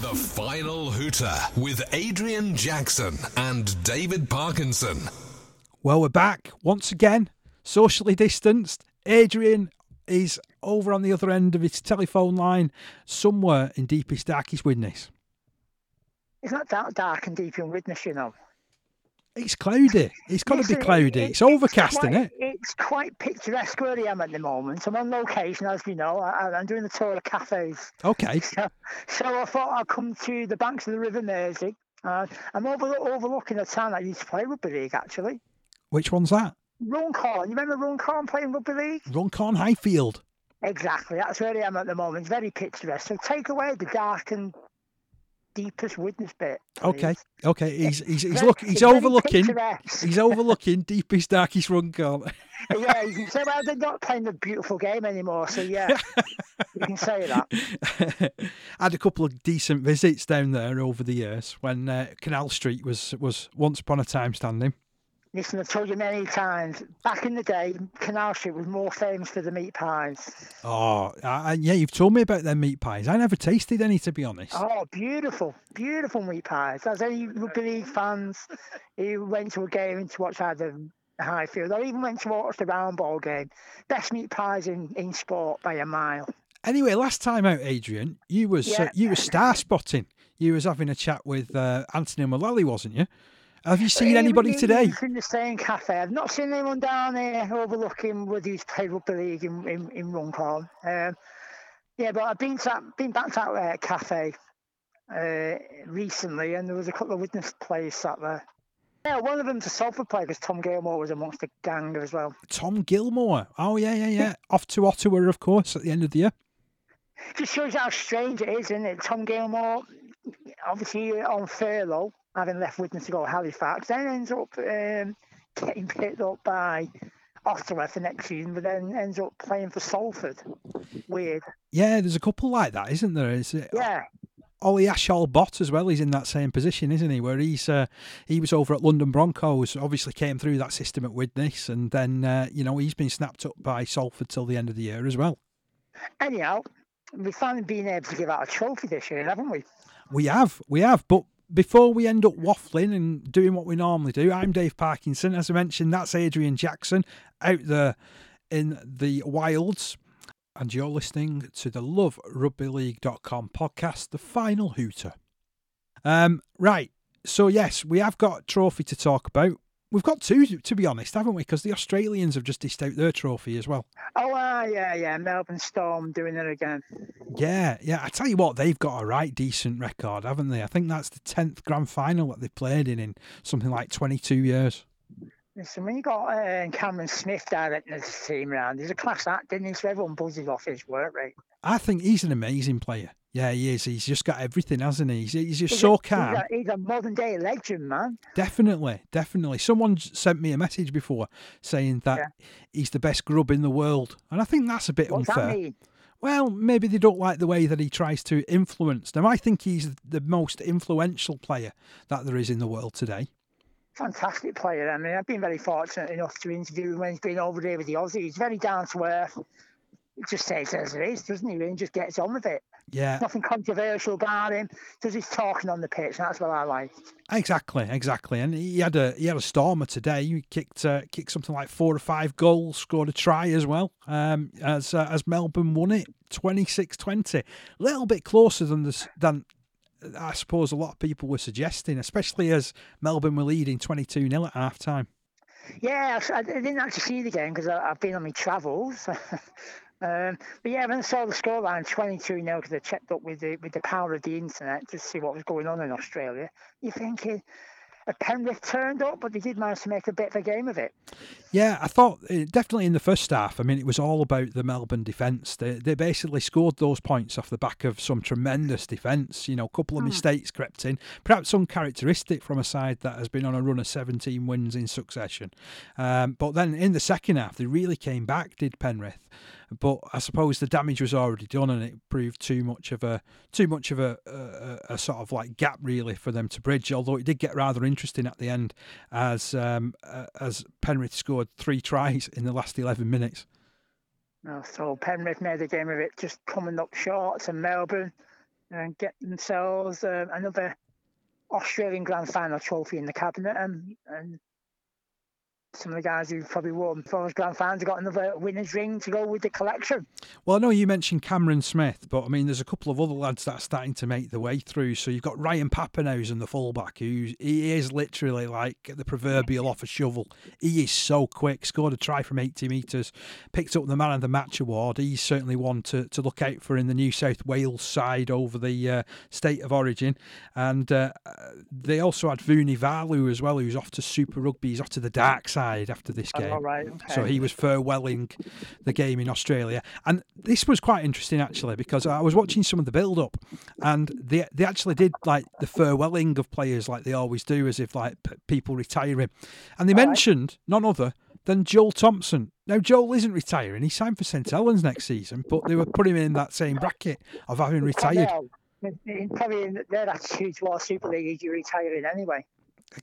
The Final Hooter with Adrian Jackson and David Parkinson. Well, we're back once again, socially distanced. Adrian is over on the other end of his telephone line, somewhere in deepest, darkest Widnes. It's not that dark and deep in Widnes, you know. It's cloudy. It's got to be cloudy. it- It's overcast, quite, isn't it? It's quite picturesque where I am at the moment. I'm on location, as you know. I, I'm doing the tour of cafes. Okay. So, so I thought I'd come to the banks of the River Mersey. Uh, I'm over, overlooking a town I used to play rugby league, actually. Which one's that? Runcorn. You remember Runcorn playing rugby league? Runcorn Highfield. Exactly. That's where I am at the moment. It's very picturesque. So take away the dark and deepest Widnes bit. Okay. Okay. He's he's he's look he's overlooking. He's overlooking deepest, darkest Runcorn. yeah, you can say, well, they're not playing the beautiful game anymore. So, yeah, you can say that. I had a couple of decent visits down there over the years when uh, Canal Street was was once upon a time standing. Listen, I've told you many times, back in the day, Canal Street was more famous for the meat pies. Oh, I- yeah, you've told me about their meat pies. I never tasted any, to be honest. Oh, beautiful, beautiful meat pies. As any rugby league fans who went to a game to watch either Highfield or even went to watch the round ball game, best meat pies in, in sport by a mile. Anyway, last time out, Adrian, you was uh, you were star spotting. You was having a chat with uh, Anthony Mullally, wasn't you? Have you seen anybody today? In the same cafe. I've not seen anyone down here overlooking he's played rugby league in, in, in Runcorn. Um, yeah, but I've been to, been back to that uh, cafe uh, recently, and there was a couple of Widnes players sat there. Yeah, one of them's a Salford player because Tom Gilmore was amongst the gang as well. Tom Gilmore. Oh yeah, yeah, yeah. Off to Ottawa, of course, at the end of the year. Just shows how strange it is, isn't it? Tom Gilmore, obviously on furlough, having left Widnes to go to Halifax, then ends up um, getting picked up by Ottawa for next season, but then ends up playing for Salford. Weird. Yeah, there's a couple like that, isn't there? Is it Yeah, Olly Ashall-Bott as well? He's in that same position, isn't he? Where he's uh, he was over at London Broncos, obviously came through that system at Widnes, and then uh, you know he's been snapped up by Salford till the end of the year as well. anyhow, we've finally been able to give out a trophy this year, haven't we? We have, we have. But before we end up waffling and doing what we normally do, I'm Dave Parkinson. As I mentioned, that's Adrian Jackson out there in the wilds. And you're listening to the loverugbyleague.com podcast, The Final Hooter. Um, right. So, yes, we have got a trophy to talk about. We've got two, to be honest, haven't we? Because the Australians have just dished out their trophy as well. Oh, ah, yeah, yeah, Melbourne Storm doing it again. Yeah, yeah. I tell you what, they've got a right decent record, haven't they? I think that's the tenth grand final that they've played in in something like twenty-two years. Listen, when you got uh, Cameron Smith directing this team around, he's a class act, didn't he? So everyone buzzes off his work rate. I think he's an amazing player. Yeah, he is. He's just got everything, hasn't he? He's, he's just He's so a, calm. He's a, he's a modern day legend, man. Definitely, definitely. Someone sent me a message before saying that he's the best grub in the world, and I think that's a bit What's unfair. that mean? Well, maybe they don't like the way that he tries to influence them. I think he's the most influential player that there is in the world today. Fantastic player. I mean, I've been very fortunate enough to interview him when he's been over there with the Aussies. He's very down to earth. He just says as it is, doesn't he? And just gets on with it. Yeah, Nothing controversial about him. Does his talking on the pitch. and That's what I like. Exactly, exactly, and he had a he had a stormer today. He kicked uh, kicked something like four or five goals, scored a try as well. Um, as uh, as Melbourne won it 26-20. a little bit closer than this than I suppose a lot of people were suggesting, especially as Melbourne were leading twenty two 0 at half time. Yeah, I, I didn't actually see the game because I've been on my travels. um, but yeah, when I saw the scoreline 22 0 because I checked up with the with the power of the internet to see what was going on in Australia, you're thinking, Penrith turned up, but they did manage to make a bit of a game of it. Yeah, I thought uh, definitely in the first half. I mean, it was all about the Melbourne defence. They they basically scored those points off the back of some tremendous defence. You know, a couple of mistakes crept in, perhaps uncharacteristic from a side that has been on a run of 17 wins in succession. Um, but then in the second half, they really came back. Did Penrith? But I suppose the damage was already done, and it proved too much of a too much of a, a, a sort of like gap really for them to bridge. Although it did get rather interesting at the end, as um, as Penrith scored three tries in the last 11 minutes. Uh, so Penrith made a game of it, just coming up short. And Melbourne, and get themselves uh, another Australian Grand Final trophy in the cabinet. And, and some of the guys who probably won those grand finals got another winner's ring to go with the collection. Well, I know you mentioned Cameron Smith, but I mean, there's a couple of other lads that are starting to make their way through. So you've got Ryan Papenhuyzen, the fullback, who he is literally like the proverbial off a shovel. He is so quick, scored a try from 80 metres, picked up the man of the match award. He's certainly one to, to look out for in the New South Wales side over the uh, state of origin. And uh, they also had Vunivalu as well, who's off to Super Rugby. He's off to the dark side side after this oh, game. Oh, right, okay. So he was farewelling the game in Australia. And this was quite interesting actually because I was watching some of the build up and they they actually did like the farewelling of players like they always do as if like p- people retiring. And they All mentioned right. none other than Joel Thompson. Now, Joel isn't retiring. He signed for St Helens next season, but they were putting him in that same bracket of having retired. Probably their attitude towards Super League is you're retiring anyway.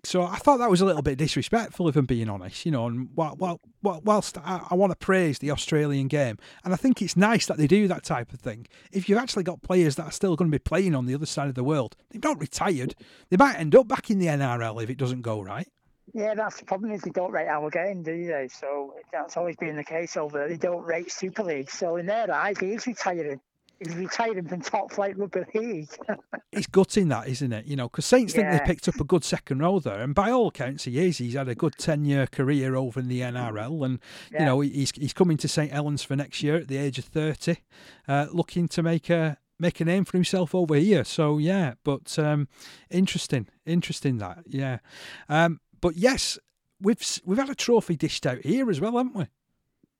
So I thought that was a little bit disrespectful, if I'm being honest. You know, and while, while, whilst I, I want to praise the Australian game, and I think it's nice that they do that type of thing. If you've actually got players that are still going to be playing on the other side of the world, they've not retired. They might end up back in the NRL if it doesn't go right. Yeah, that's the problem is they don't rate our game, do they? So that's always been the case over there. They don't rate Super League. So in their eyes, he's retiring he's retiring from top flight rugby league. it's gutting that, isn't it? You know, because Saints yeah. think they picked up a good second row there, and by all accounts, he is. He's had a good ten-year career over in the NRL, and yeah. you know, he's he's coming to St Helens for next year at the age of thirty, uh, looking to make a make a name for himself over here. So yeah, but um, interesting, interesting that yeah, um, but yes, we've we've had a trophy dished out here as well, haven't we?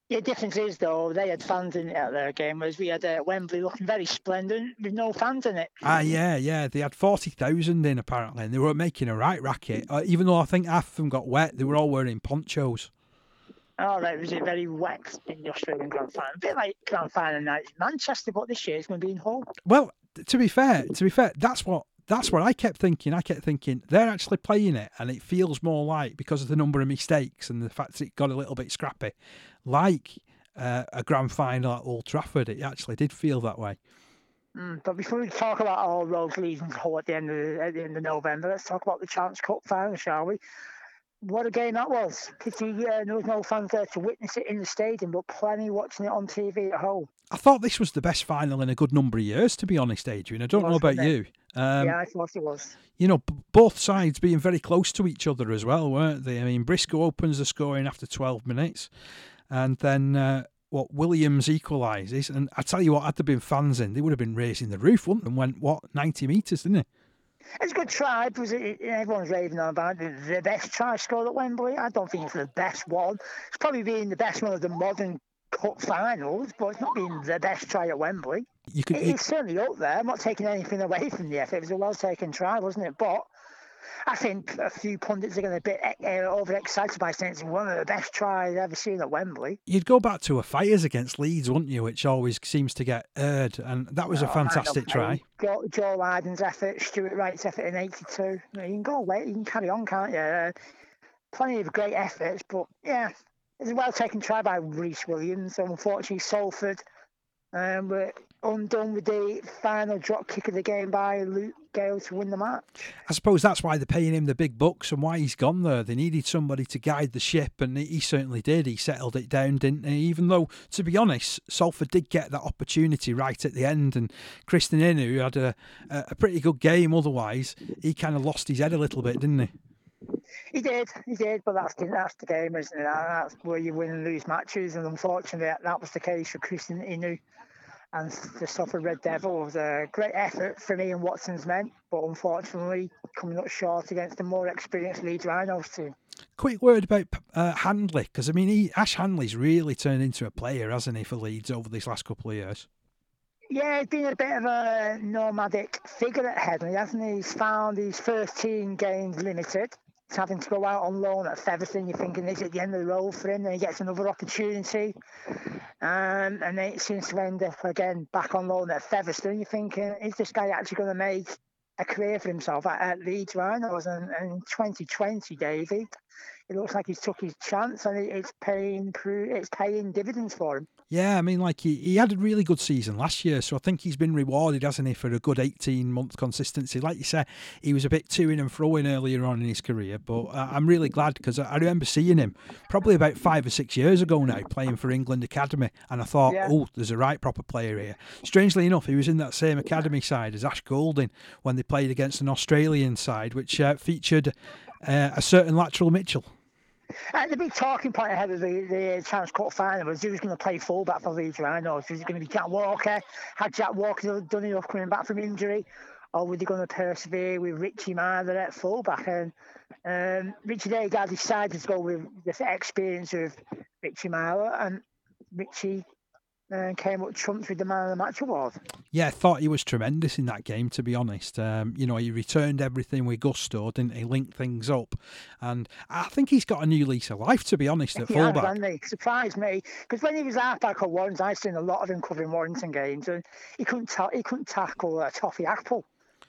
Yeah, difference is though they had fans in it at their game, whereas we had uh, Wembley looking very splendid with no fans in it. Ah, yeah, yeah, they had forty thousand in apparently, and they were making a right racket. Uh, even though I think half of them got wet, they were all wearing ponchos. Oh, right, was it very wet in the Australian Grand Final? A bit like Grand Final night Manchester, but this year it's going to be in Hull. Well, to be fair, to be fair, that's what that's what I kept thinking. I kept thinking they're actually playing it, and it feels more like because of the number of mistakes and the fact that it got a little bit scrappy, like uh, a grand final at Old Trafford. It actually did feel that way. Mm, but before we talk about all roads leading to at the end of at the end of November, let's talk about the Challenge Cup final, shall we? What a game that was! Pity uh, there was no fans there to witness it in the stadium, but plenty watching it on TV at home. I thought this was the best final in a good number of years, to be honest, Adrian. I don't know about you. Um, yeah, I thought it was. You know, both sides being very close to each other as well, weren't they? I mean, Briscoe opens the scoring after 12 minutes, and then uh, what Williams equalises. And I tell you what, had there been fans in, they would have been raising the roof, wouldn't they? And went, what, 90 metres, didn't it? It's a good try because it, everyone's raving on about it. the best try scored at Wembley. I don't think it's the best one. It's probably been the best one of the modern cup finals, but it's not been the best try at Wembley. You could, it's certainly up there. I'm not taking anything away from the effort. It was a well taken try, wasn't it? But I think a few pundits are going to be uh, overexcited by saying it's one of the best tries I've ever seen at Wembley. You'd go back to a fires against Leeds, wouldn't you? Which always seems to get aired, and that was oh, a fantastic try. Joe, Joe Lydon's effort, Stuart Wright's effort in '82. You, know, you, can go away, you can carry on, can't you? Uh, plenty of great efforts, but yeah, it's a well taken try by Rhys Williams. Unfortunately, Salford um, were undone with the final drop kick of the game by Luke Gale to win the match. I suppose that's why they're paying him the big bucks and why he's gone there. They needed somebody to guide the ship, and he certainly did. He settled it down, didn't he? Even though, to be honest, Salford did get that opportunity right at the end, and Krisnan Inu had a, a pretty good game otherwise. He kind of lost his head a little bit, didn't he? He did, he did, but that's the, that's the game, isn't it? That's where you win and lose matches, and unfortunately, that was the case for Krisnan Inu and the Salford Red Devil was a great effort for me and Watson's men, but unfortunately coming up short against the more experienced Leeds Rhinos team. Quick word about uh, Handley, because I mean, he, Ash Handley's really turned into a player, hasn't he, for Leeds over these last couple of years? Yeah, he's been a bit of a nomadic figure at Headingley, hasn't he? He's found his first team games limited having to go out on loan at Featherstone, you're thinking this at the end of the road for him, then he gets another opportunity. Um, and then it seems to end up again back on loan at Featherstone. You're thinking, is this guy actually going to make a career for himself at, at Leeds Rhinos? And in 2020, David, it looks like he's took his chance and it's paying it's paying dividends for him. Yeah, I mean, like he, he had a really good season last year, so I think he's been rewarded, hasn't he, for a good 18 month consistency. Like you said, he was a bit to in and throwing earlier on in his career, but uh, I'm really glad because I remember seeing him probably about five or six years ago now playing for England Academy, and I thought, yeah. oh, there's a right proper player here. Strangely enough, he was in that same academy side as Ash Golding when they played against an Australian side, which uh, featured uh, a certain Latrell Mitchell. And the big talking point ahead of the, the Challenge Cup final was who was going to play fullback for Leeds Rhinos. Was it going to be Jack Walker? Had Jack Walker done enough coming back from injury? Or were they going to persevere with Richie Myler at fullback? And um, Richie Agar decided to go with the experience of Richie Myler, and Richie and came up trumps with the man of the match award. Yeah, I thought he was tremendous in that game. To be honest, um, you know, he returned everything with gusto, didn't he? Linked things up, and I think he's got a new lease of life. To be honest, at he fullback, has, he? surprised me because when he was halfback at Warrens, I've seen a lot of him covering Warrington games, and he couldn't ta- he couldn't tackle a toffee apple.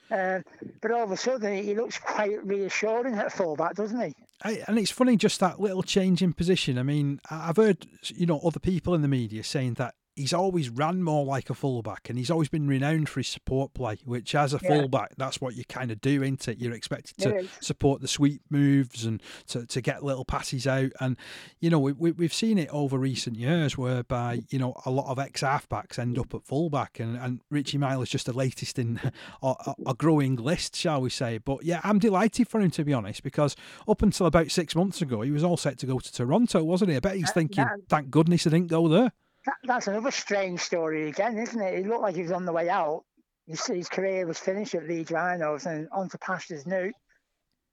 Uh, but all of a sudden, he looks quite reassuring at fullback, doesn't he? I, and it's funny just that little change in position. I mean, I've heard you know other people in the media saying that he's always ran more like a fullback and he's always been renowned for his support play, which as a yeah. fullback, that's what you kind of do, isn't it? You're expected to support the sweep moves and to, to get little passes out. And, you know, we, we, we've seen it over recent years whereby, you know, a lot of ex halfbacks end up at fullback and, and Richie Myler is just the latest in a, a, growing list, shall we say. But yeah, I'm delighted for him, to be honest, because up until about six months ago, he was all set to go to Toronto, wasn't he? I bet he's uh, thinking, thank goodness I didn't go there that, that's another strange story again, isn't it? It looked like he was on the way out. His, his career was finished at Leeds Rhinos and on to pastures new.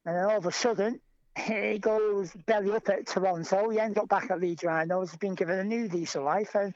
And then all of a sudden, he goes belly up at Toronto. He ends up back at Leeds Rhinos. He's been given a new lease of life, and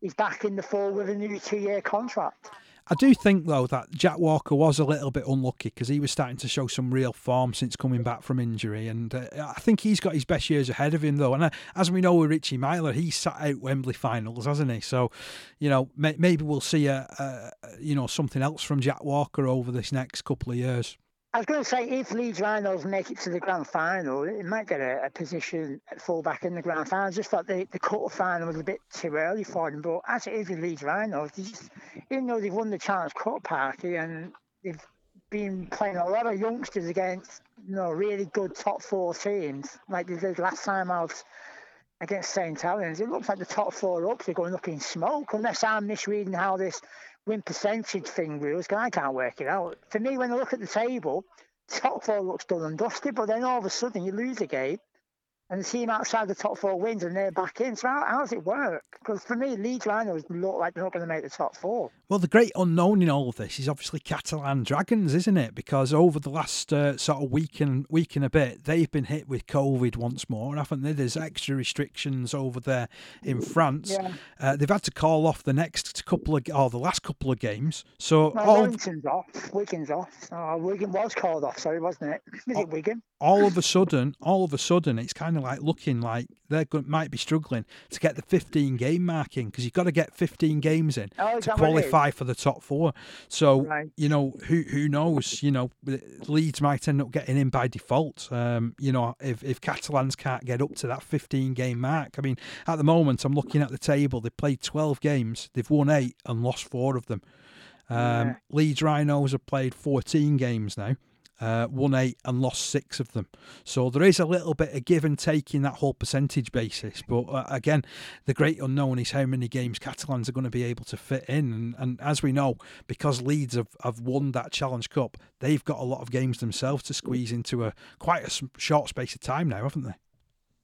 he's back in the fall with a new two-year contract. I do think though that Jack Walker was a little bit unlucky because he was starting to show some real form since coming back from injury, and uh, I think he's got his best years ahead of him though. And uh, as we know with Richie Myler, he sat out Wembley finals, hasn't he? So, you know, may- maybe we'll see a, a, you know something else from Jack Walker over this next couple of years. I was going to say, if Leeds Rhinos make it to the grand final, it might get a, a position at fullback in the grand final. I just thought the, the quarter final was a bit too early for them. But as it is with Leeds Rhinos, they just, even though they've won the Challenge Cup party and they've been playing a lot of youngsters against you know really good top four teams, like they did last time out against St Helens, it looks like the top four up are going up in smoke, unless I'm misreading how this win percentage thing rules, because I can't work it out. For me, when I look at the table, top four looks done and dusted, but then all of a sudden you lose a game and the team outside the top four wins and they're back in. So how, how does it work? Because for me, Leeds Rhinos look like they're not going to make the top four. Well, the great unknown in all of this is obviously Catalan Dragons, isn't it? Because over the last uh, sort of week and week and a bit, they've been hit with COVID once more, haven't they? There's extra restrictions over there in France. Yeah. Uh, they've had to call off the next couple of or the last couple of games. So well, all Warrington's off, Wigan's off. Oh, Wigan was called off. Sorry, wasn't it? Was it Wigan? All of a sudden, all of a sudden, it's kind of like looking like they might be struggling to get the 15 game marking because you've got to get 15 games in oh, to qualify for the top four. So right. you know who who knows? You know Leeds might end up getting in by default. Um, you know if if Catalans can't get up to that 15 game mark. I mean at the moment I'm looking at the table. They've played 12 games. They've won eight and lost four of them. Um, yeah. Leeds Rhinos have played 14 games now uh, won eight and lost six of them. So there is a little bit of give and take in that whole percentage basis. But uh, again, the great unknown is how many games Catalans are going to be able to fit in. And, and as we know, because Leeds have, have won that Challenge Cup, they've got a lot of games themselves to squeeze into a quite a short space of time now, haven't they?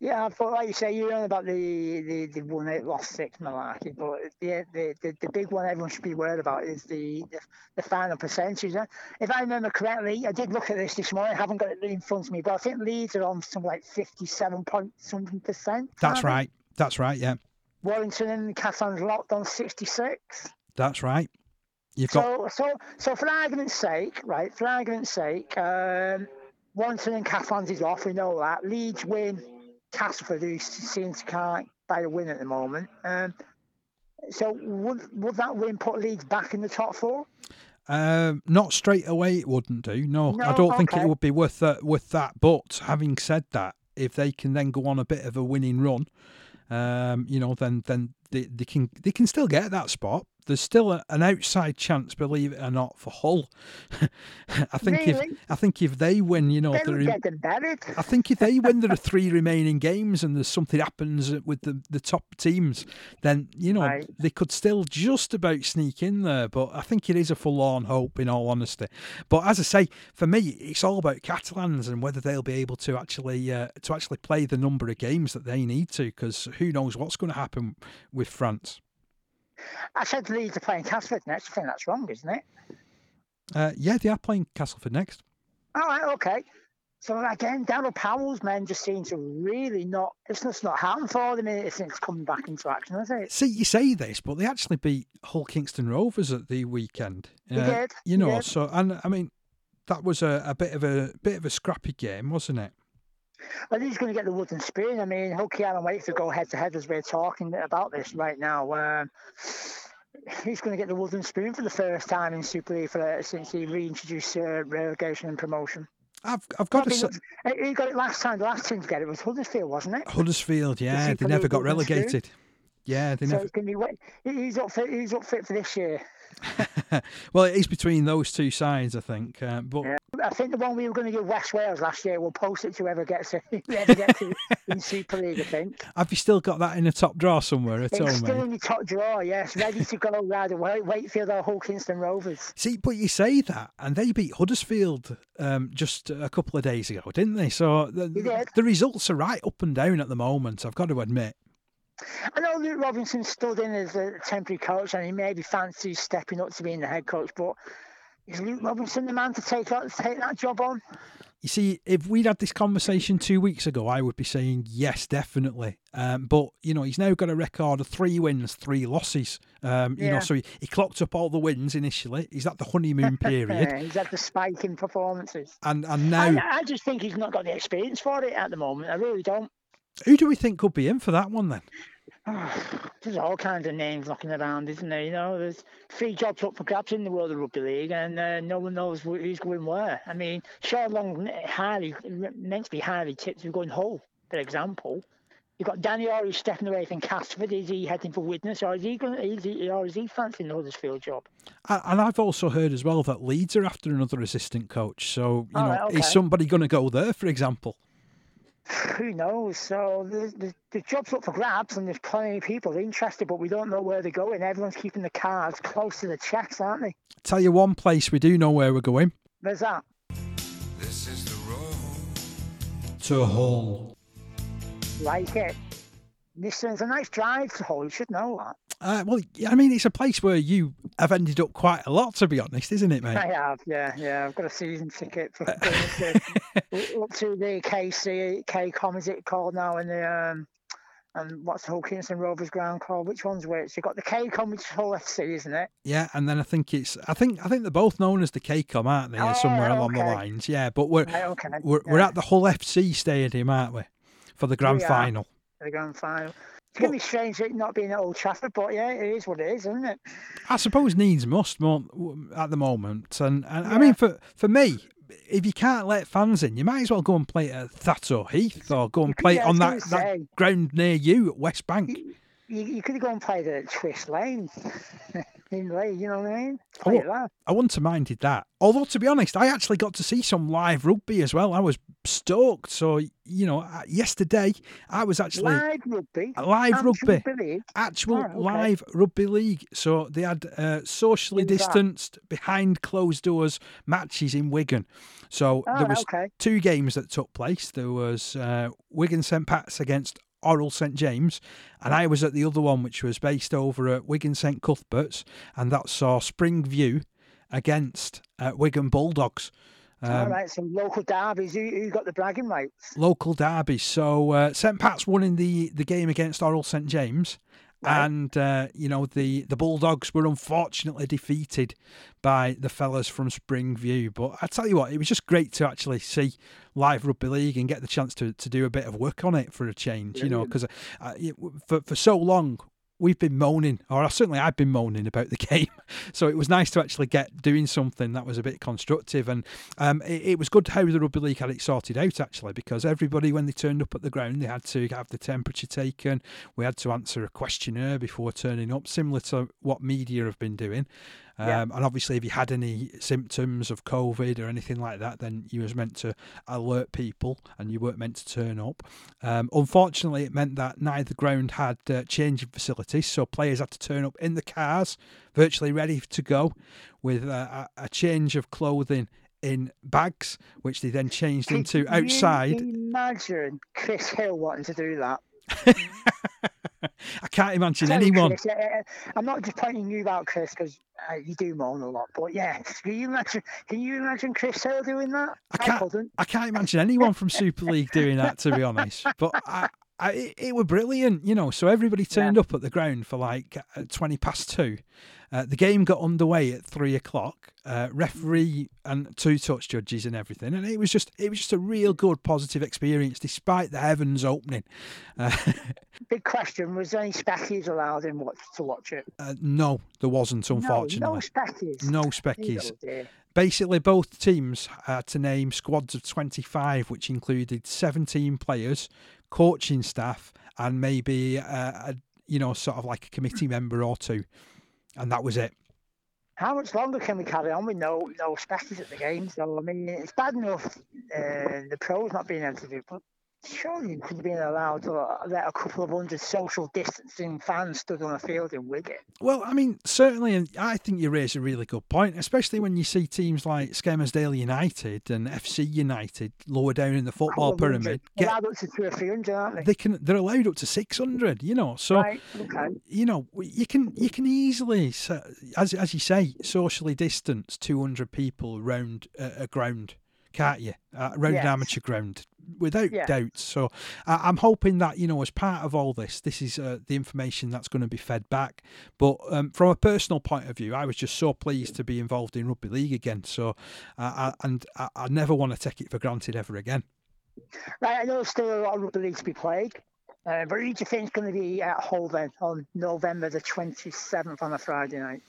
Yeah, I thought, like you say, you're on about the, the, the one that lost six malarkey, but the, the, the, the big one everyone should be worried about is the, the, the final percentage. If I remember correctly, I did look at this this morning, I haven't got it in front of me, but I think Leeds are on something like 57 point something percent. That's right. That's right, yeah. Warrington and Catalan's locked on 66. That's right. You've got... So, so, so for argument's sake, right, for argument's sake, um, Warrington and Catalan's is off, we know that. Leeds win Castleford, who seems to can't buy a win at the moment. Um, so would would that win put Leeds back in the top four? Um, not straight away, it wouldn't do. No, no I don't okay. think it would be worth that. With that, but having said that, if they can then go on a bit of a winning run, um, you know, then then they, they can they can still get that spot. There's still a, an outside chance, believe it or not, for Hull. I think Really? if I think if they win, you know, They the would re-. I think if they win, there are three remaining games, and there's something happens with the, the top teams, then you know Right. they could still just about sneak in there. But I think it is a forlorn hope, in all honesty. But as I say, for me, it's all about Catalans and whether they'll be able to actually uh, to actually play the number of games that they need to, because who knows what's going to happen with France. I said Leeds are playing Castleford next. I think that's wrong, isn't it? Uh, yeah, they are playing Castleford next. All right, okay. So again, Daryl Powell's men just seem to really not. It's just not happened for them since coming back into action, has it? See, you say this, but they actually beat Hull Kingston Rovers at the weekend. Uh, did, You know, did. so and I mean, that was a, a bit of a bit of a scrappy game, wasn't it? Well, he's going to get the wooden spoon. I mean, Hooky Allen Wakefield go head to head as we're talking about this right now. Um, he's going to get the wooden spoon for the first time in Super League for, since he reintroduced uh, relegation and promotion. I've I've got to I say, he got it last time. The last team to get it was Huddersfield, wasn't it? Huddersfield, yeah, they never got relegated. spoon. Yeah, they So never. it's going to be. He's up fit. He's up fit for this year. well, it is between those two sides, I think. Uh, but Yeah. I think the one we were going to give West Wales last year, we'll post it to whoever gets it, whoever gets it in Super League. I think have you still got that in the top drawer somewhere at it's home, still mate? in the top drawer. Yes, ready to go rather Wa- Wakefield or Hull Kingston Rovers. See, but you say that, and they beat Huddersfield um, just a couple of days ago, didn't they? So the, the results are right up and down at the moment. I've got to admit. I know Luke Robinson stood in as a temporary coach, and he maybe fancies stepping up to being the head coach. But is Luke Robinson the man to take that take that job on? You see, if we'd had this conversation two weeks ago, I would be saying yes, definitely. Um, but you know, he's now got a record of three wins, three losses. Um, You know, so he, he clocked up all the wins initially. He's at the honeymoon period, Yeah, he's had the spike in performances. and and now I, I just think he's not got the experience for it at the moment. I really don't. Who do we think could be in for that one then? There's all kinds of names knocking around, isn't there? You know, there's three jobs up for grabs in the world of rugby league, and uh, no one knows who's going where. I mean, Sean Long highly meant to be highly tipped to going Hull, for example. You've got Danny Orr stepping away from Castleford. Is he heading for Widnes, or is he going? Is he, or is he fancying the Huddersfield job? And I've also heard as well that Leeds are after another assistant coach. So you Oh, know, right, is somebody going to go there, for example? Who knows? So the, the, the job's up for grabs, and there's plenty of people interested, but we don't know where they're going. Everyone's keeping the cards close to the chest, aren't they? Tell you one place we do know where we're going. There's that. This is the road. To Hull. Like it. This is a nice drive to Hull. You should know that. Uh, well, I mean, it's a place where you have ended up quite a lot, to be honest, isn't it, mate? I have, yeah, yeah. I've got a season ticket for up to the KC, KCOM, is it called now? And the um, and what's the Hull Kingston Rovers ground called? Which one's which? You've got the KCOM, which is Hull FC, isn't it? Yeah, and then I think it's I think I think they're both known as the KCOM, aren't they? Oh, somewhere right, along the lines. Yeah, but we're Right, okay. we're, we're at the Hull FC stadium, aren't we? For the grand We are. final. the grand final. It's going to be strange it not being at Old Trafford, but yeah, it is what it is, isn't it? I suppose needs must more at the moment. And, and I mean for for me, if you can't let fans in, you might as well go and play at Thatto Heath or go and play Yeah, on that, that ground near you at West Bank. You, you could have gone and played at Twist Lane in Leigh, you know what I mean? I Play wa- at that. I wouldn't have minded that. Although, to be honest, I actually got to see some live rugby as well. I was stoked. So, you know, yesterday I was actually Live rugby. live Actual rugby, league. actual Oh, okay. live rugby league. So they had uh, socially Who's that? distanced, behind closed doors matches in Wigan. So Oh, there was okay. two games that took place. There was uh, Wigan St Pat's against Orrell St James, and I was at the other one, which was based over at Wigan St Cuthbert's, and that saw Spring View against uh, Wigan Bulldogs. All Um, right, some local derbies. Who, who got the bragging rights? local derbies. So uh, St Pat's won in the, the game against Oral St James, Right. and uh, you know the the Bulldogs were unfortunately defeated by the fellas from Springview. But I tell you what, it was just great to actually see live rugby league and get the chance to, to do a bit of work on it for a change. You know, because uh, for for so long. We've been moaning, or certainly I've been moaning about the game. So it was nice to actually get doing something that was a bit constructive, and um, it, it, was good how the rugby league had it sorted out actually, because everybody when they turned up at the ground, they had to have the temperature taken. We had to answer a questionnaire before turning up, similar to what media have been doing. Um, yeah. And obviously, if you had any symptoms of COVID or anything like that, then you was meant to alert people, and you weren't meant to turn up. Um, unfortunately, it meant that neither ground had uh, changing facilities, so players had to turn up in the cars, virtually ready to go, with uh, a, change of clothing in bags, which they then changed into outside. imagine Chris Hill wanting to do that. I can't imagine anyone. Chris, I'm not just pointing you out, Chris, because uh, you do moan a lot. But yes, can you imagine? Can you imagine Chris Hill doing that? I can't. I, I can't imagine anyone from Super League doing that, to be honest. But I, I, it, it were brilliant, you know. So everybody turned yeah. up at the ground for like uh, twenty past two. Uh, the game got underway at three o'clock. Uh, referee and two touch judges and everything, and it was just it was just a real good positive experience despite the heavens opening. Uh, Big question: Was there any speckies allowed in watch to watch it? Uh, no, there wasn't. Unfortunately, no, no speckies. No speckies. Oh, Basically, both teams had to name squads of 25, which included 17 players, coaching staff, and maybe a, a you know sort of like a committee member or two, and that was it. How much longer can we carry on with no no specials at the games? Though I mean, it's bad enough uh, the pros not being able to do, but surely you could have been allowed to let a couple of hundred social distancing fans stood on a field in Wigan. Well, I mean, certainly, and I think you raise a really good point, especially when you see teams like Skelmersdale United and FC United lower down in the football pyramid. Get, allowed up to two or three hundred, aren't they? They can. They're allowed up to six hundred. You know, so right, okay. you know you can you can easily, as as you say, socially distance two hundred people around a, a ground can't you? Uh, around yes. an amateur ground, without yeah. doubt. So uh, I'm hoping that you know, as part of all this, this is uh, the information that's going to be fed back. But um, from a personal point of view, I was just so pleased to be involved in rugby league again. So, uh, I, and I, I never want to take it for granted ever again. Right, I know there's still a lot of rugby league to be played. Uh, but who do you think is going to be at Hull then on November the 27th on a Friday night?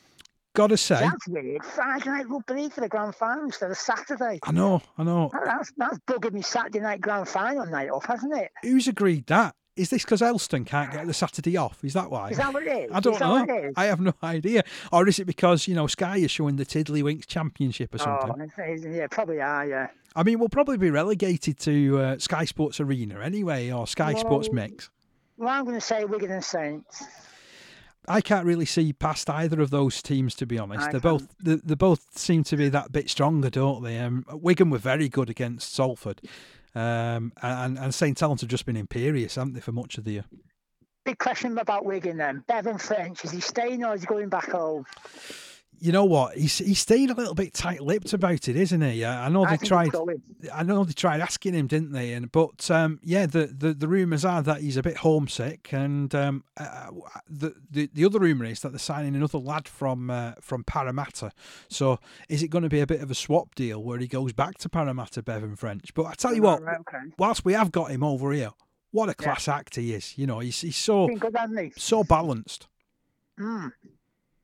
Gotta say, that's weird. Friday night rugby for the grand final instead of Saturday. I know, I know. That's that's bugging me Saturday night grand final night off, hasn't it? Who's agreed that? Is this because Elstone can't get the Saturday off? Is that why? Is that what it is? I don't know. I have no idea. Or is it because you know Sky is showing the Tiddlywinks Championship or something? Oh, yeah, probably are. Yeah. I mean, we'll probably be relegated to uh, Sky Sports Arena anyway, or Sky well, Sports Mix. Well, I'm going to say Wigan and Saints. I can't really see past either of those teams, to be honest. they both they, they, both seem to be that bit stronger, don't they? Um, Wigan were very good against Salford, um, and and St Helens have just been imperious, haven't they, for much of the year? Big question about Wigan then. Bevan French is he staying or is he going back home? You know what? He's he's staying a little bit tight-lipped about it, isn't he? I know they I tried. I know they tried asking him, didn't they? And but um, yeah, the, the, the rumours are that he's a bit homesick, and um, uh, the, the the other rumour is that they're signing another lad from uh, from Parramatta. So is it going to be a bit of a swap deal where he goes back to Parramatta, Bevan French? But I tell you what, okay. whilst we have got him over here, what a class yeah. act he is. You know, he's he's so good, so balanced. Mm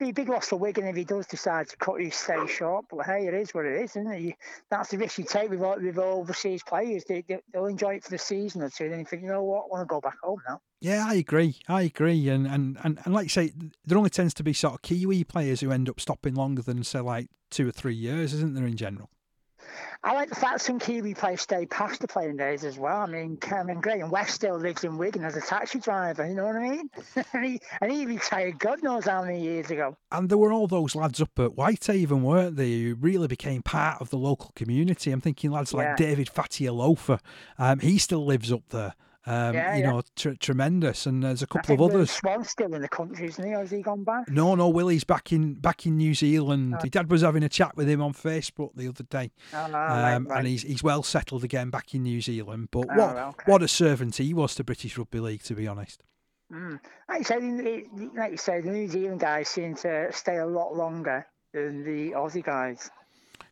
a big loss for Wigan if he does decide to cut his stay short. But hey, it is what it is, isn't it? You, that's the risk you take with, with overseas players. They, they, will enjoy it for the season or two, and then you think, you know what, I want to go back home now. Yeah, I agree. I agree. And, and, and, and like you say, there only tends to be sort of Kiwi players who end up stopping longer than, say, like two or three years, isn't there, in general? I like the fact some Kiwi players stay past the playing days as well. I mean, Cameron and West still lives in Wigan as a taxi driver, you know what I mean? and, he, and he retired God knows how many years ago. And there were all those lads up at Whitehaven, weren't they, who really became part of the local community. I'm thinking lads like David David Fatialofa. Um, he still lives up there. Um, yeah, you yeah. know, tr- tremendous. And there's a couple of others. Swan's still in the country, isn't he? Or has he gone back? No, no. Willie's back in back in New Zealand. Oh. His dad was having a chat with him on Facebook the other day, oh, no, right, um, right. and he's he's well settled again back in New Zealand. But oh, what okay. what a servant he was to British rugby league, to be honest. Mm. Like you said, like you said, the New Zealand guys seem to stay a lot longer than the Aussie guys.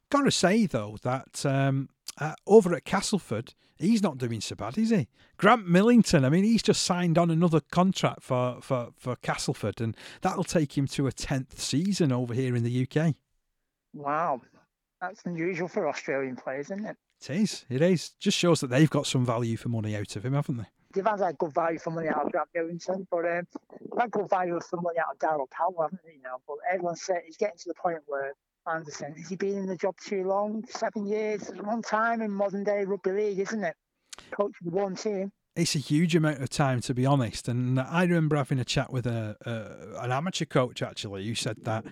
Got to say though that um, uh, over at Castleford, he's not doing so bad, is he? Grant Millington, I mean, he's just signed on another contract for, for, for Castleford, and that'll take him to a 10th season over here in the UK. Wow. That's unusual for Australian players, isn't it? It is. It is. Just shows that they've got some value for money out of him, haven't they? They've had like, good value for money out of Grant Millington, but um, they've had good value for money out of Daryl Powell, haven't they? You know, but everyone said he's getting to the point where Anderson, has he been in the job too long? Seven years, a long time in modern day rugby league, isn't it? Coaching one team it's a huge amount of time to be honest and i remember having a chat with a, a, an amateur coach actually who said that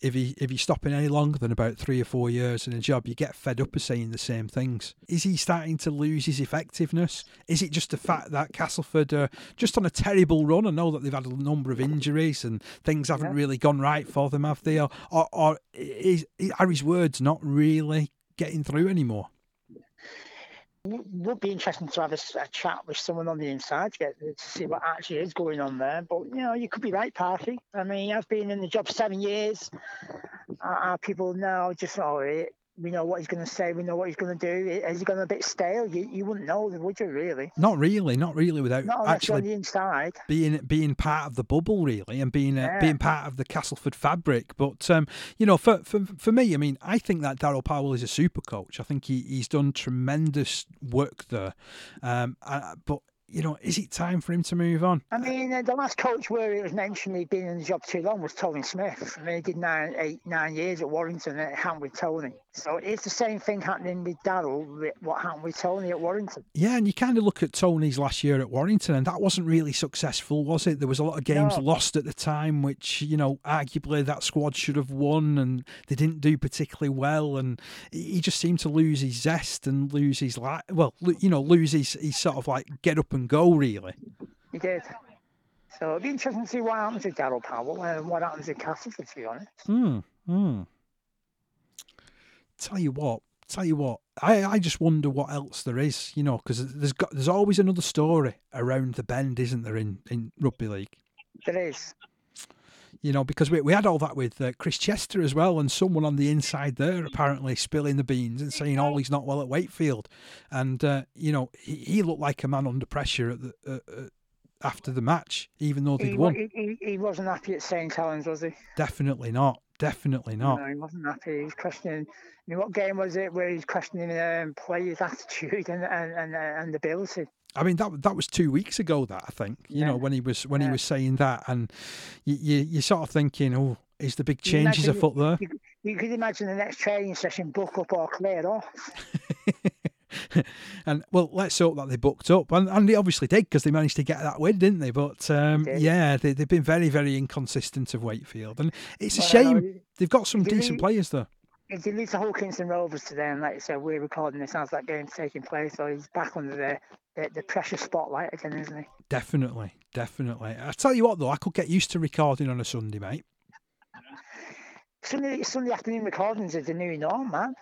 if you if he's stopping any longer than about three or four years in a job, you get fed up of saying the same things. Is he starting to lose his effectiveness? Is it just the fact that Castleford are just on a terrible run? I know that they've had a number of injuries and things haven't yeah. really gone right for them, have they? Or, or, or is, are his words not really getting through anymore? Would be interesting to have a, a, chat with someone on the inside to, get, to see what actually is going on there. But you know, you could be right, Parky. I mean, I've been in the job seven years. Are people now just oh, we know what he's going to say, we know what he's going to do. Is he going a bit stale? You, you wouldn't know, would you? Really? Not really, not really. Without not actually the inside being being part of the bubble, really, and being uh, being part of the Castleford fabric. But um, you know, for, for for me, I mean, I think that Daryl Powell is a super coach. I think he, he's done tremendous work there. Um, I, but you know, is it time for him to move on? I mean, uh, the last coach where it was mentioned he'd been in the job too long was Tony Smith. I mean, he did nine, eight, nine years at Warrington and it happened with Tony. So it's the same thing happening with Daryl, what happened with Tony at Warrington. Yeah, and you kind of look at Tony's last year at Warrington, and that wasn't really successful, was it? There was a lot of games no. lost at the time, which, you know, arguably that squad should have won, and they didn't do particularly well. And he just seemed to lose his zest and lose his, like, well, you know, lose his, his sort of like get up and go, really. He did. So it'd be interesting to see what happens with Daryl Powell and what happens at Castleford, to be honest. Hmm. Hmm tell you what, tell you what, I, I just wonder what else there is, you know, because there's got there's always another story around the bend, isn't there, in, in rugby league? There is. You know, because we, we had all that with uh, Chris Chester as well, and someone on the inside there apparently spilling the beans and saying, "Oh, he's not well at Wakefield," and uh, you know he, he, looked like a man under pressure at the, uh, uh after the match, even though they'd he, won. He, he, wasn't happy at St Helens, was he? Definitely not. Definitely not. No, he wasn't happy. He's questioning. I mean, what game was it where he's questioning um, players' attitude and and and, and ability? I mean that that was two weeks ago. That I think you yeah. know when he was when yeah. he was saying that, and you, you you're sort of thinking, oh, is the big changes afoot there? You, you, could imagine the next training session book up or clear off. and well, let's hope that they booked up, and, and they obviously did because they managed to get that win, didn't they? But um, they yeah, they, have been very, very inconsistent of Wakefield, and it's a well, shame. They've got some decent lose, players there. To Hull Kingston Rovers today, and like I said, we're recording this as that game's taking place, so he's back under the, the, the pressure spotlight again, isn't he? Definitely, definitely. I tell you what, though, I could get used to recording on a Sunday, mate. Sunday, Sunday afternoon recordings is the new norm, man.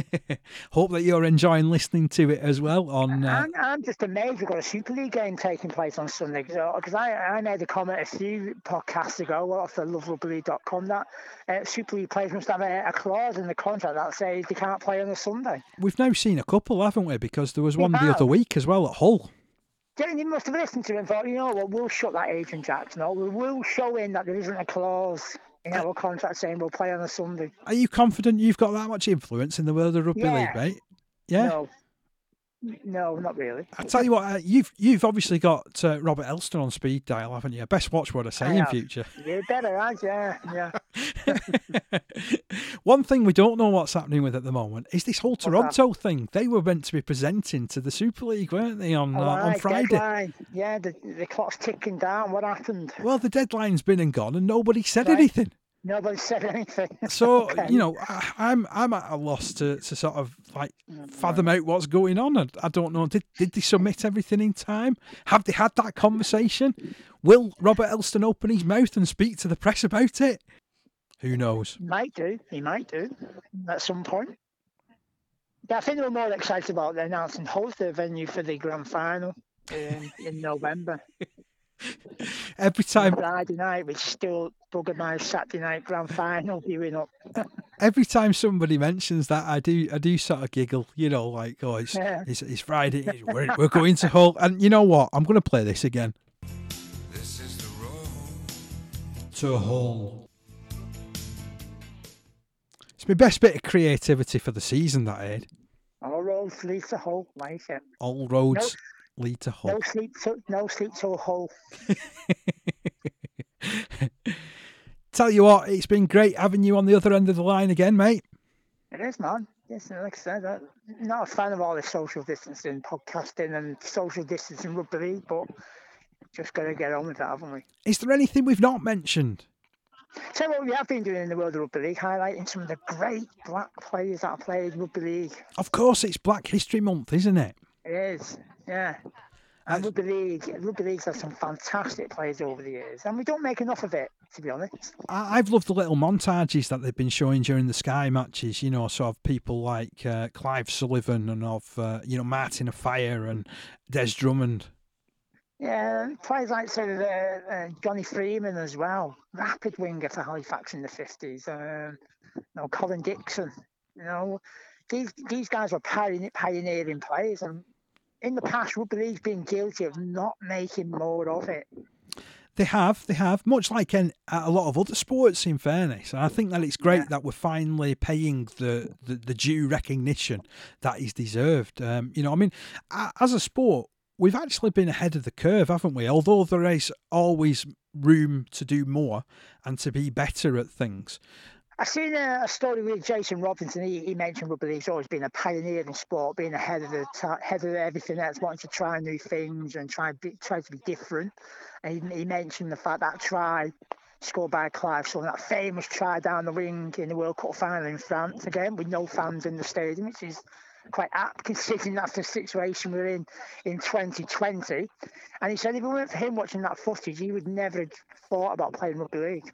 Hope that you're enjoying listening to it as well. On, uh... I'm, I'm, just amazed we've got a Super League game taking place on Sunday because I, I made a comment a few podcasts ago off the loverugbyleague.com that uh, Super League players must have a, a, clause in the contract that says they can't play on a Sunday. We've now seen a couple, haven't we? Because there was one the other week as well at Hull. They must have listened to him and thought, you know what, we'll shut that agent Jackson or we will show in that there isn't a clause in our contract saying we'll play on a Sunday. Are you confident you've got that much influence in the world of rugby yeah. league, mate? Yeah. No. No, not really. I tell you what, uh, you've you've obviously got uh, Robert Elstone on speed dial, haven't you? Best watch what I say I in have. future. You better, right? Yeah, yeah. One thing we don't know what's happening with at the moment is this whole Toronto thing. They were meant to be presenting to the Super League, weren't they, on oh, uh, right, on Friday? Deadline. Yeah, the the clock's ticking down. What happened? Well, the deadline's been and gone, and nobody said right. anything. Nobody said anything. So okay. you know, I, am I'm, I'm at a loss to, to sort of like fathom out what's going on. I, I don't know. Did did they submit everything in time? Have they had that conversation? Will Robert Elstone open his mouth and speak to the press about it? Who knows? He might do. He might do at some point. But I think they were more excited about the announcing Hull's the venue for the grand final in, in November. Every time Friday night, which still buggered my Saturday night grand final viewing up. every time somebody mentions that, I do I do sort of giggle. You know, like oh, it's Yeah. it's, it's Friday. We're, we're going to Hull, and you know what? I'm going to play this again. This is the road. To Hull. It's my best bit of creativity for the season. That Ed. All roads lead to Hull, like it. All roads lead to Hull. No sleep to no sleep till Hull. Tell you what, it's been great having you on the other end of the line again, mate. It is, man. Yes, like I said, I'm not a fan of all this social distancing, podcasting, and social distancing rugby league, but just got to get on with that, haven't we? Is there anything we've not mentioned? So what we have been doing in the world of rugby league, highlighting some of the great black players that have played rugby league. Of course, it's Black History Month, isn't it? It is, yeah. And rugby league, rugby league's had some fantastic players over the years, and we don't make enough of it, to be honest. I- I've loved the little montages that they've been showing during the Sky matches. You know, sort of people like uh, Clive Sullivan and of uh, you know Martin Offiah and Des Drummond. Yeah, and players like sort of uh, uh, Johnny Freeman as well, rapid winger for Halifax in the fifties. Um, you know, Colin Dixon. You know, these these guys were pioneering players, and in the past, rugby league's been guilty of not making more of it. They have, they have, much like in, a lot of other sports. In fairness, and I think that it's great Yeah. that we're finally paying the, the, the due recognition that is deserved. Um, you know, I mean, as a sport, we've actually been ahead of the curve, haven't we? Although there is always room to do more and to be better at things. I seen a, a story with Jason Robinson. He, he mentioned rugby league's always been a pioneer in sport, being ahead of the ahead of everything else, wanting to try new things and try be, try to be different. And he, he mentioned the fact that try scored by Clive Sullivan, that famous try down the wing in the World Cup final in France, again with no fans in the stadium, which is quite apt considering that's the situation we're in in 2020. And he said if it weren't for him watching that footage, he would never have thought about playing rugby league.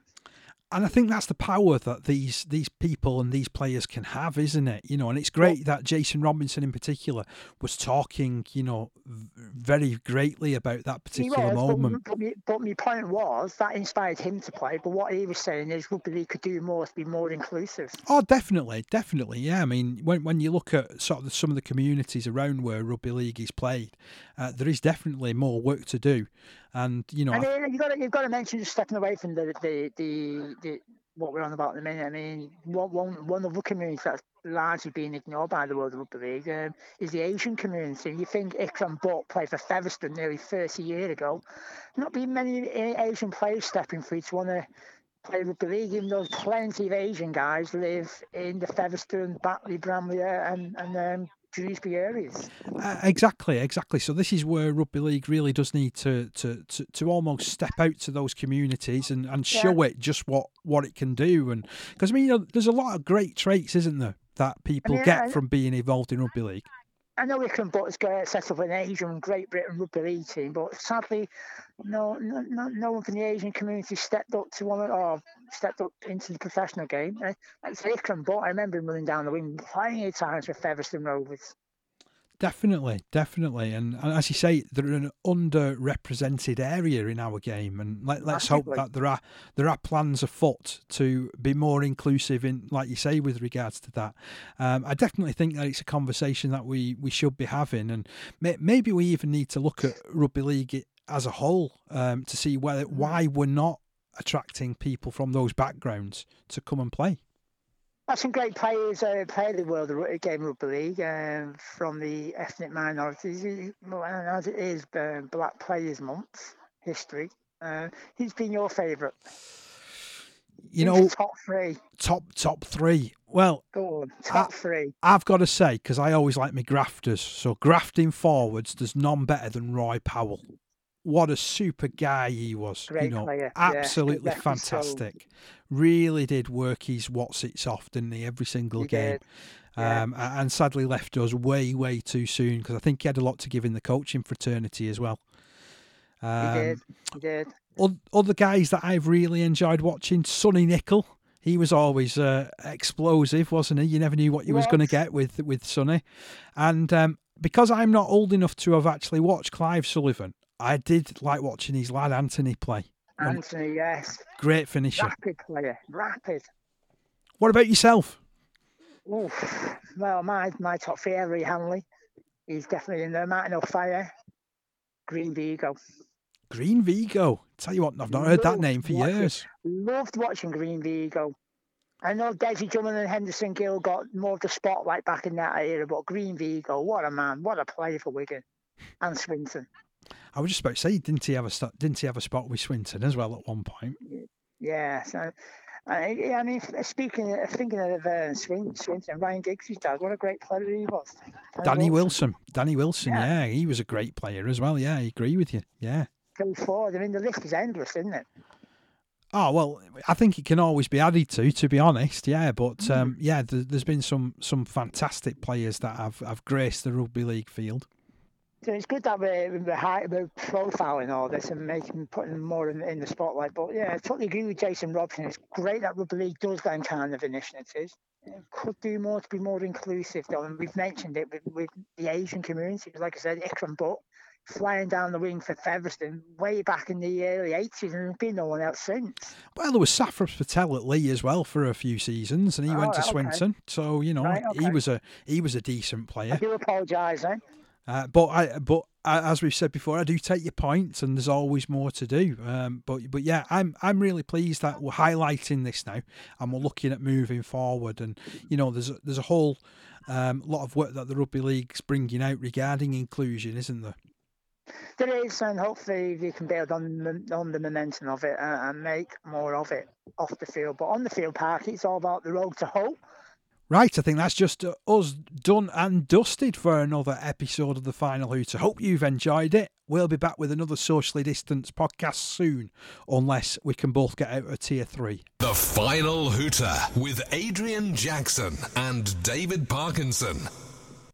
And I think that's the power that these these people and these players can have, isn't it? You know, and it's great that Jason Robinson in particular was talking, you know, very greatly about that particular was, moment. But, but, my, but my point was that inspired him to play. But what he was saying is rugby league could do more to be more inclusive. Oh, definitely, definitely, yeah. I mean, when when you look at sort of the, some of the communities around where rugby league is played, uh, there is definitely more work to do, and you know, I- then you've got to, you've got to mention just stepping away from the the, the, the what we're on about at the minute. I mean, one one one of the communities that's largely being ignored by the world of rugby league um, is the Asian community. You think Ikram Butt played for Featherstone nearly 30 years ago. Not been many Asian players stepping free to want to play rugby league, even though plenty of Asian guys live in the Featherstone, Batley, Bramley, and and um, Dewsbury areas. Uh, exactly, exactly. So this is where rugby league really does need to to, to, to almost step out to those communities and, and Yeah. show it just what, what it can do. And because I mean, you know, there's a lot of great traits, isn't there, that people mean, get I- from being involved in rugby league. I know Ikram Butt's got set up an Asian Great Britain rugby league team, but sadly, no, no, no, one from the Asian community stepped up to one or stepped up into the professional game. Uh, Like say Ikram Butt, I remember him running down the wing plenty of times for Featherstone Rovers. Definitely, definitely, and, and as you say, they're an underrepresented area in our game, and let, let's hope that there are there are plans afoot to be more inclusive in, like you say, with regards to that. Um, I definitely think that it's a conversation that we we should be having, and may, maybe we even need to look at rugby league as a whole um, to see whether why we're not attracting people from those backgrounds to come and play. That's some great players uh, play the world of Ru- game rugby league um, from the ethnic minorities. Uh, and As it is uh, Black Players Month history. Uh, who's been your favourite? You know, top three. top top three. Well, Go on, top three. I've got to say, because I always like my grafters. So grafting forwards, there's none better than Roy Powell. What a super guy he was. you know, player, yeah, absolutely so. fantastic. Really did work his what's it's off, didn't he? Every single He game. yeah. Um, and sadly left us way, way too soon because I think he had a lot to give in the coaching fraternity as well. He Um, did. He did. other guys that I've really enjoyed watching, Sonny Nickle. He was always uh, explosive, wasn't he? You never knew what you was going to get with with Sonny. And um, because I'm not old enough to have actually watched Clive Sullivan, I did like watching his lad Anthony play. Anthony, yes. Great finisher. Rapid player. Rapid. What about yourself? Oof. Well, my my top three, Ellery Hanley. He's definitely in there. Martin Offiah, Green Vigo. Green Vigo. Tell you what, I've not heard that name for watching- years. Loved watching Green Vigo. I know Desi Drummond and Henderson Gill got more of the spotlight back in that era, but Green Vigo, what a man, what a player for Wigan and Swinton. I was just about to say, didn't he have a st- didn't he have a spot with Swinton as well at one point? Yeah, so I, yeah, I mean, speaking, thinking of uh, Swin, Swinton, Ryan Giggs' dad, what a great player he was. Danny Wilson. Danny Wilson, Yeah. yeah. he was a great player as well. Yeah, I agree with you. Yeah. Go forward. I mean, the list is endless, isn't it? Oh well, I think it can always be added to. To be honest, yeah. But um, yeah, th- there's been some some fantastic players that have, have graced the rugby league field. So it's good that we're, we're, high, we're profiling all this and making putting more in, in the spotlight. But yeah, I totally agree with Jason Robson. It's great that rugby league does them kind of initiatives. It could do more to be more inclusive, though. And we've mentioned it with, with the Asian community. Like I said, Ikram Butt flying down the wing for Featherstone way back in the early 80s, and there's been no one else since. Well, there was Safras Patel at Leigh as well for a few seasons, and he Oh, went to okay. Swinton. So you know, Right, he was a he was a decent I player. do apologise, eh? Uh, but I, but uh, as we've said before, I do take your points, and there's always more to do. Um, but but yeah, I'm I'm really pleased that we're highlighting this now, and we're looking at moving forward. And you know, there's a, there's a whole um, lot of work that the rugby league's bringing out regarding inclusion, isn't there? There is, and hopefully we can build on the, on the momentum of it and, and make more of it off the field. But on the field park, it's all about the road to hope. Right, I think that's just uh, us done and dusted for another episode of the Final Hooter. Hope you've enjoyed it. We'll be back with another socially distanced podcast soon, unless we can both get out of tier three. The Final Hooter with Adrian Jackson and David Parkinson.